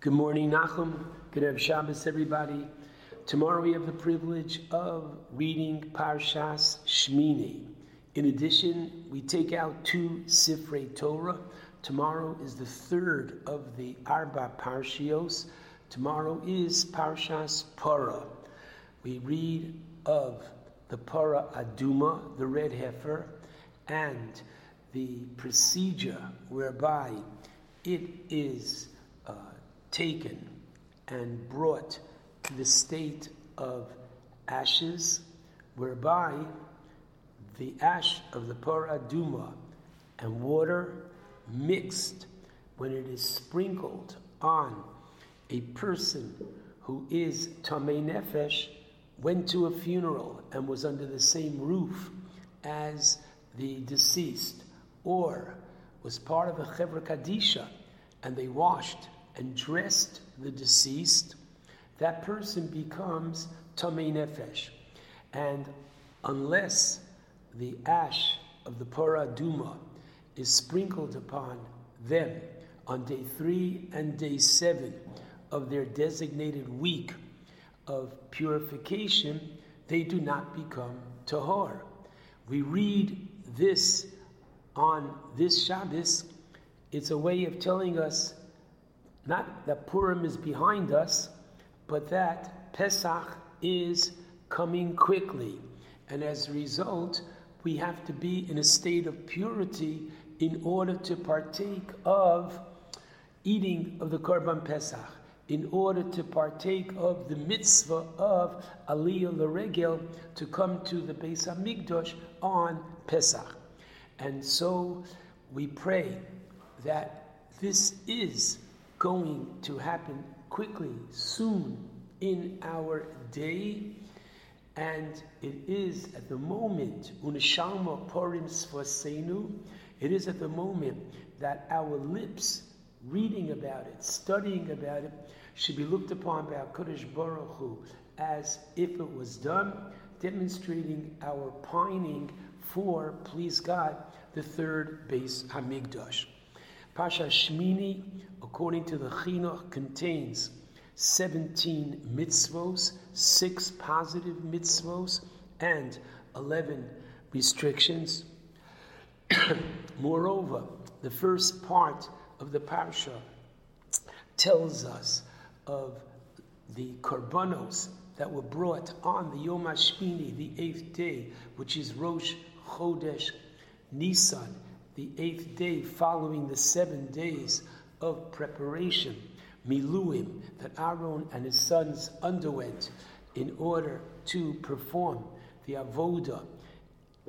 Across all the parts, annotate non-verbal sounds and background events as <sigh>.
Good morning, Nachum. Good to have Shabbos, everybody. Tomorrow we have the privilege of reading Parshas Shmini. In addition, we take out two Sifrei Torah. Tomorrow is the third of the Arba Parshios. Tomorrow is Parshas Para. We read of the Para Aduma, the red heifer, and the procedure whereby it is taken and brought to the state of ashes, whereby the ash of the Para Aduma and water mixed when it is sprinkled on a person who is Tamei Nefesh went to a funeral and was under the same roof as the deceased, or was part of a Chevra Kadisha and they washed and dressed the deceased, that person becomes Tamei Nefesh. And unless the ash of the Para Duma is sprinkled upon them on day three and day seven of their designated week of purification, they do not become tahor. We read this on this Shabbos. It's a way of telling us not that Purim is behind us, but that Pesach is coming quickly. And as a result, we have to be in a state of purity in order to partake of eating of the Korban Pesach in order to partake of the mitzvah of Aliyah Laregel to come to the Beis Hamikdash on Pesach. And so we pray that this is going to happen quickly, soon in our day. And it is at the moment, Unishalma Purim Svasenu, it is at the moment that our lips reading about it, studying about it, should be looked upon by HaKadosh Baruch Hu as if it was done, demonstrating our pining for, please God, the third Beis Hamikdash. Pasha Shmini, according to the Chinuch, contains 17 mitzvos, 6 positive mitzvos, and 11 restrictions. <coughs> Moreover, the first part of the parsha tells us of the korbanos that were brought on the Yom HaShmini, the eighth day, which is Rosh Chodesh Nisan, the eighth day following the seven days of preparation, Miluim, that Aaron and his sons underwent in order to perform the Avodah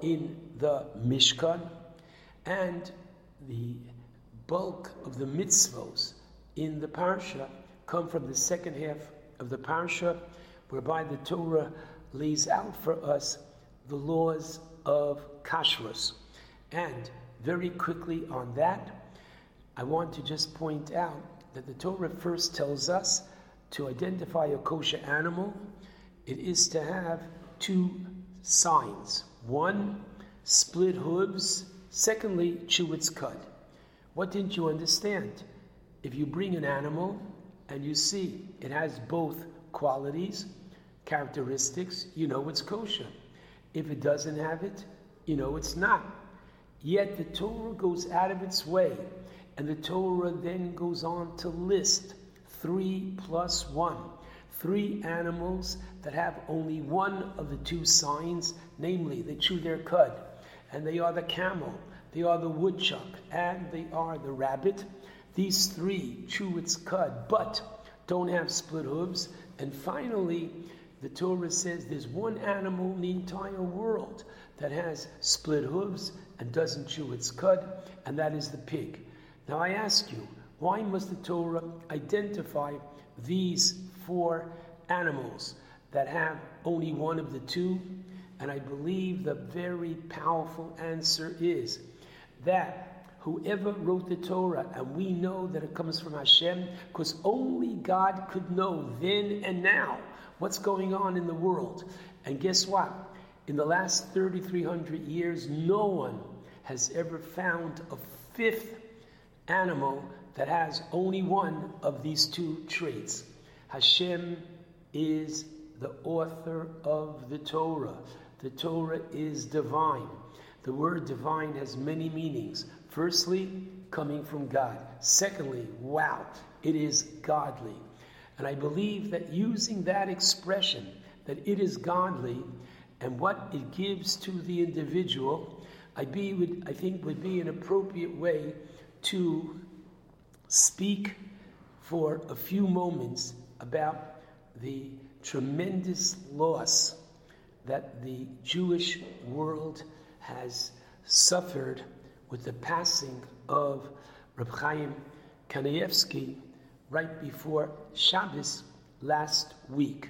in the Mishkan, and the bulk of the mitzvos in the parsha come from the second half of the parsha, whereby the Torah lays out for us the laws of kashrus. And very quickly on that, I want to just point out that the Torah first tells us to identify a kosher animal, it is to have two signs. One, split hooves. Secondly, chew its cud. What didn't you understand? If you bring an animal and you see it has both qualities, characteristics, you know it's kosher. If it doesn't have it, you know it's not. Yet the Torah goes out of its way, and the Torah then goes on to list three plus one. Three animals that have only one of the two signs, namely, they chew their cud, and they are the camel, they are the woodchuck, and they are the rabbit. These three chew its cud, but don't have split hooves. And finally, the Torah says there's one animal in the entire world that has split hooves and doesn't chew its cud, and that is the pig. Now I ask you, why must the Torah identify these four animals that have only one of the two? And I believe the very powerful answer is that whoever wrote the Torah, and we know that it comes from Hashem, because only God could know then and now what's going on in the world. And guess what? In the last 3,300 years, no one has ever found a fifth animal that has only one of these two traits. Hashem is the author of the Torah. The Torah is divine. The word divine has many meanings. Firstly, coming from God. Secondly, wow, it is godly. And I believe that using that expression, that it is godly, and what it gives to the individual, I, be, would, I think would be an appropriate way to speak for a few moments about the tremendous loss that the Jewish world has suffered with the passing of Reb Chaim Kanievsky right before Shabbos last week.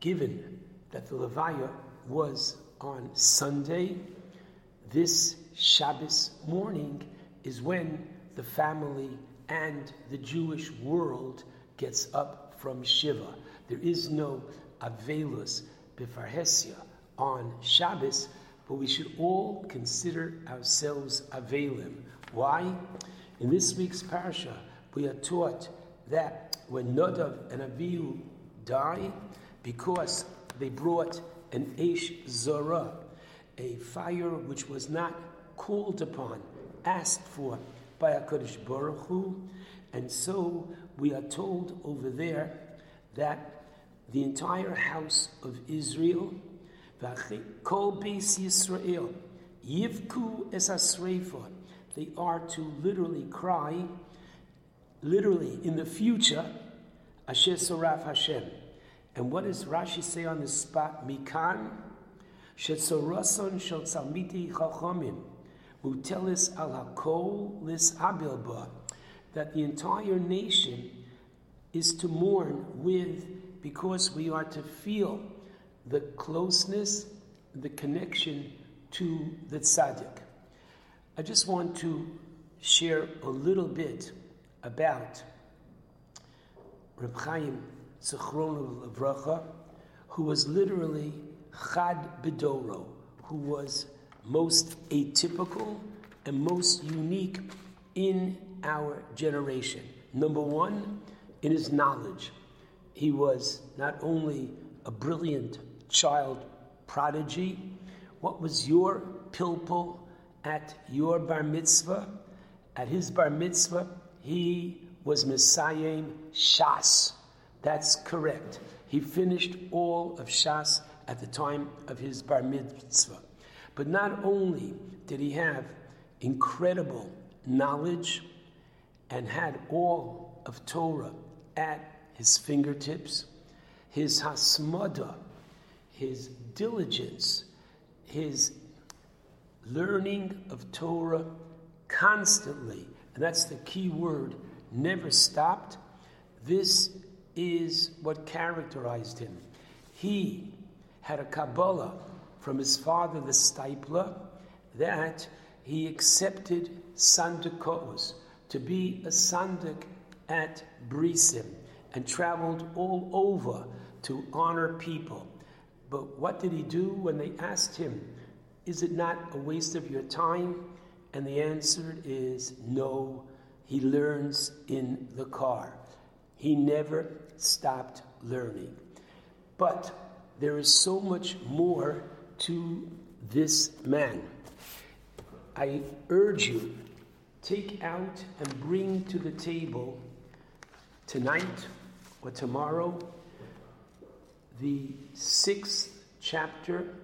Given that the Levaya was on Sunday, this Shabbos morning is when the family and the Jewish world gets up from Shiva. There is no Avelus Bifarhesia on Shabbos, but we should all consider ourselves Avelim. Why? In this week's parasha, we are taught that when Nadav and Abihu die, because they brought an Eish Zorah, a fire which was not called upon, asked for by HaKadosh Baruch Hu, and so we are told over there that the entire house of Israel, Kol Beis Yisrael, Yivku es they are to literally cry, literally in the future, Asher Soraf Hashem. And what does Rashi say on the spot? Mikan, Shetzoroson Shel Tzalmiti Chachomim, Mutelis al Hakol Lis Abilba, that the entire nation is to mourn with because we are to feel the closeness, the connection to the tzaddik. I just want to share a little bit about Reb Chaim Zichron Levracha, who was literally Chad Bedoro, who was most atypical and most unique in our generation. Number one, in his knowledge. He was not only a brilliant child prodigy, what was your pilpul at your bar mitzvah? At his bar mitzvah, he was Mesayem Shas. That's correct. He finished all of Shas at the time of his bar mitzvah. But not only did he have incredible knowledge and had all of Torah at his fingertips, his hasmada, his diligence, his learning of Torah constantly, and that's the key word, never stopped. This is what characterized him. He had a Kabbalah from his father, the Steipler, that he accepted Sandakos to be a Sandak at Brisim and traveled all over to honor people. But what did he do when they asked him, Is it not a waste of your time? And the answer is no, he learns in the car. He never stopped learning. But there is so much more to this man. I urge you, take out and bring to the table tonight or tomorrow the sixth chapter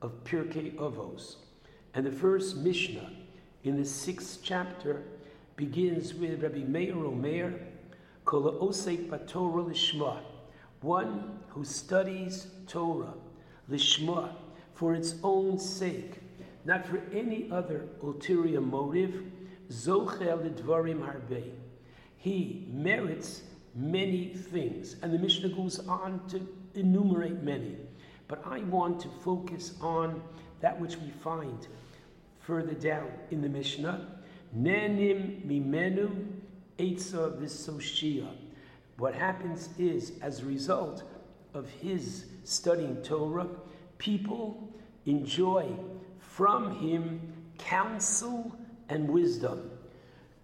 of Pirkei Avos. And the first Mishnah in the sixth chapter begins with Rabbi Meir Omer, Kol Osek Batorah Lishma, one who studies Torah, Lishma, for its own sake, not for any other ulterior motive. He merits many things. And the Mishnah goes on to enumerate many. But I want to focus on that which we find further down in the Mishnah. Nenim mimenu etza visoshia. What happens is, as a result of his studying Torah, people enjoy from him counsel and wisdom.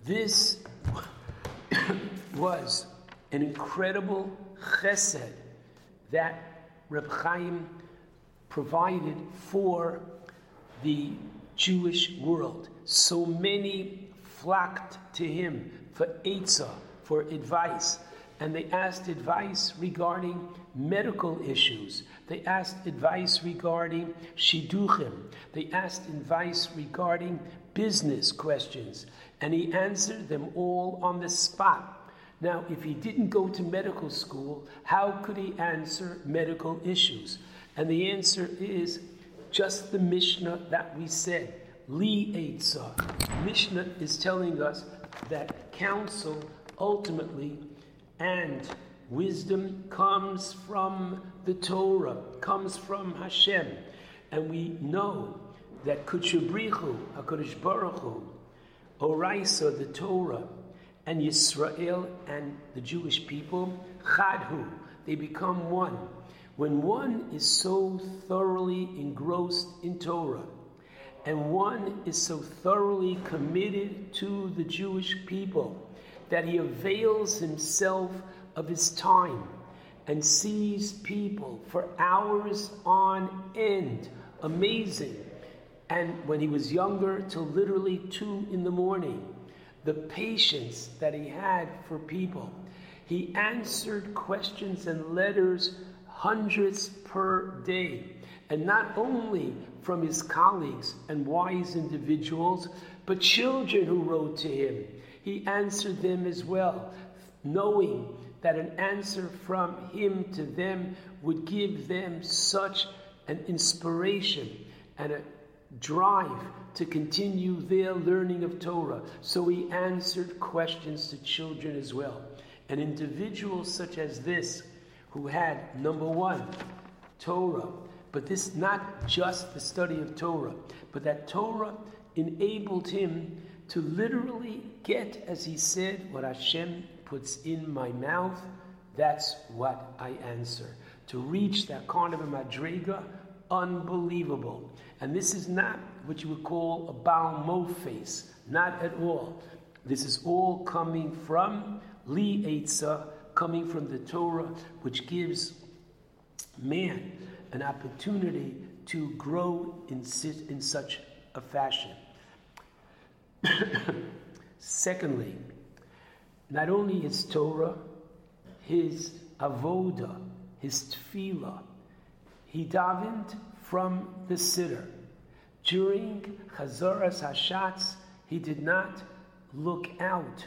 This <coughs> was an incredible chesed that Reb Chaim provided for the Jewish world. So many flocked to him for Eitzah, for advice. And they asked advice regarding medical issues. They asked advice regarding shidduchim. They asked advice regarding business questions. And he answered them all on the spot. Now, if he didn't go to medical school, how could he answer medical issues? And the answer is just the Mishnah that we said. Li Eitzah. Mishnah is telling us that counsel ultimately and wisdom comes from the Torah, comes from Hashem. And we know that Kudsha Brich Hu, HaKadosh Baruch Hu, Oraisa, the Torah, and Yisrael and the Jewish people, Chadhu, they become one. When one is so thoroughly engrossed in Torah, and one is so thoroughly committed to the Jewish people that he avails himself of his time and sees people for hours on end. Amazing. And when he was younger, till literally two in the morning, the patience that he had for people. He answered questions and letters hundreds per day. And not only from his colleagues and wise individuals, but children who wrote to him. He answered them as well, knowing that an answer from him to them would give them such an inspiration and a drive to continue their learning of Torah. So he answered questions to children as well. An individual such as this, who had number one, Torah, but this is not just the study of Torah, but that Torah enabled him to literally get, as he said, what Hashem puts in my mouth, that's what I answer. To reach that kind of a madriga, unbelievable. And this is not what you would call a Baal Mofes, not at all. This is all coming from Li Eitzah, coming from the Torah, which gives man an opportunity to grow in, in such a fashion. <coughs> Secondly, not only his Torah, his avoda, his tefillah, he davened from the Siddur. During Chazoras Hashatz, he did not look out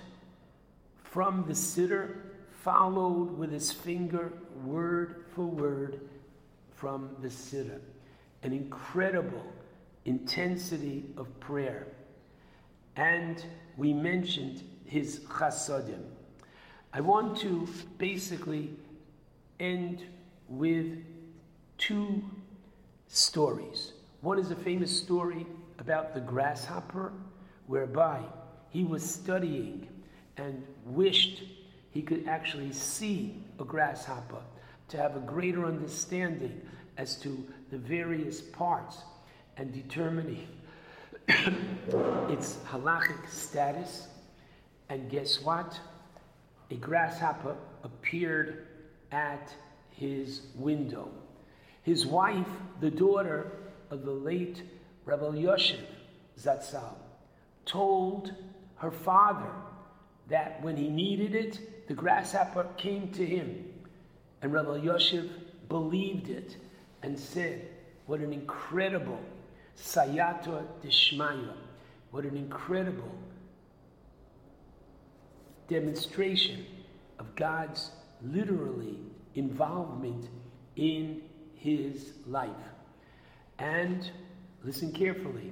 from the Siddur, followed with his finger word for word from the Siddur. An incredible intensity of prayer. And we mentioned his chasadim. I want to basically end with two stories. One is a famous story about the grasshopper, whereby he was studying and wished he could actually see a grasshopper to have a greater understanding as to the various parts and determining <coughs> its halachic status. And guess what? A grasshopper appeared at his window. His wife, the daughter of the late Rebbe Yosef Zatzal, told her father that when he needed it, the grasshopper came to him and Rabbi Yosef believed it and said, What an incredible Siyata Dishmaya, what an incredible demonstration of God's literally involvement in his life. And listen carefully.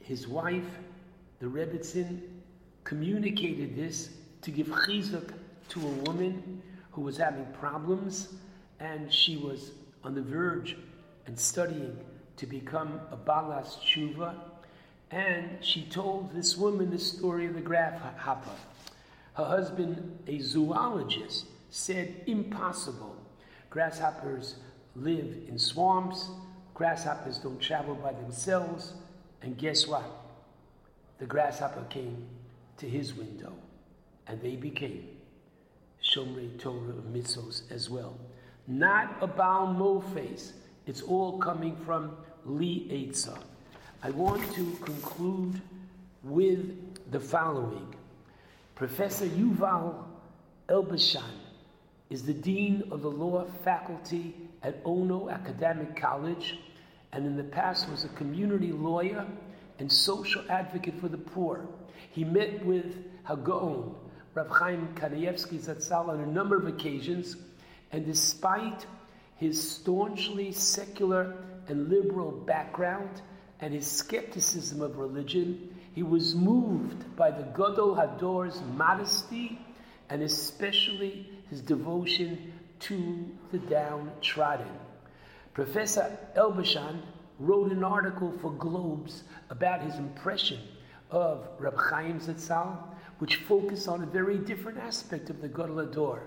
His wife, the Rebbitzin, communicated this to give chizuk to a woman who was having problems, and she was on the verge and studying to become a balas tshuva. And she told this woman the story of the grasshopper. Her husband, a zoologist, said, Impossible. Grasshoppers live in swamps, grasshoppers don't travel by themselves. And guess what? The grasshopper came to his window, and they became Shomrei Torah of mitzvos as well. Not a Baal Mofes. It's all coming from Li Eitzah. I want to conclude with the following. Professor Yuval Elbashan is the Dean of the Law Faculty at Ono Academic College, and in the past was a community lawyer and social advocate for the poor. He met with Hagaon, Rav Chaim Kanievsky Zatzal, on a number of occasions, and despite his staunchly secular and liberal background and his skepticism of religion, he was moved by the Gadol Hador's modesty and especially his devotion to the downtrodden. Professor Elbashan wrote an article for Globes about his impression of Reb Chaim Zatzal, which focus on a very different aspect of the Gadol Hador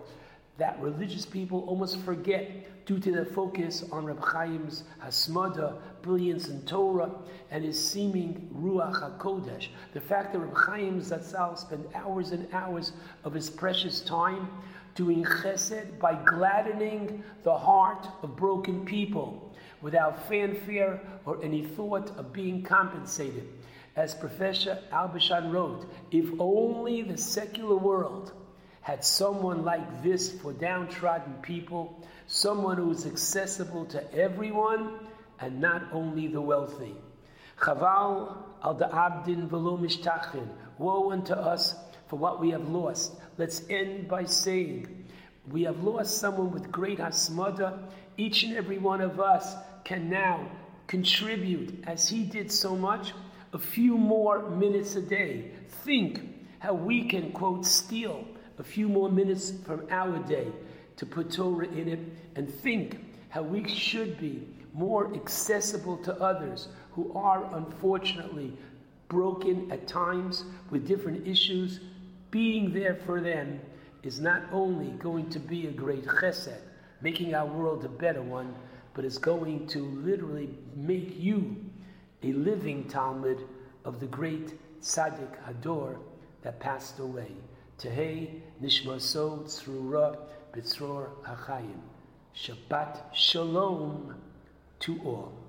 that religious people almost forget due to their focus on Reb Chaim's Hasmada, brilliance in Torah, and his seeming Ruach HaKodesh. The fact that Reb Chaim Zatzal spent hours and hours of his precious time doing chesed by gladdening the heart of broken people without fanfare or any thought of being compensated. As Professor Elbashan wrote, if only the secular world had someone like this for downtrodden people, someone who is accessible to everyone and not only the wealthy. Chaval al da'abdin. Woe unto us for what we have lost. Let's end by saying, we have lost someone with great hasmada. Each and every one of us can now contribute, as he did so much, a few more minutes a day. Think how we can, quote, steal a few more minutes from our day to put Torah in it and think how we should be more accessible to others who are unfortunately broken at times with different issues. Being there for them is not only going to be a great chesed, making our world a better one, but is going to literally make you a living Talmud of the great Tzaddik Hador that passed away. Tehei Nishmaso Tzrura B'tzror HaChayim. Shabbat Shalom to all.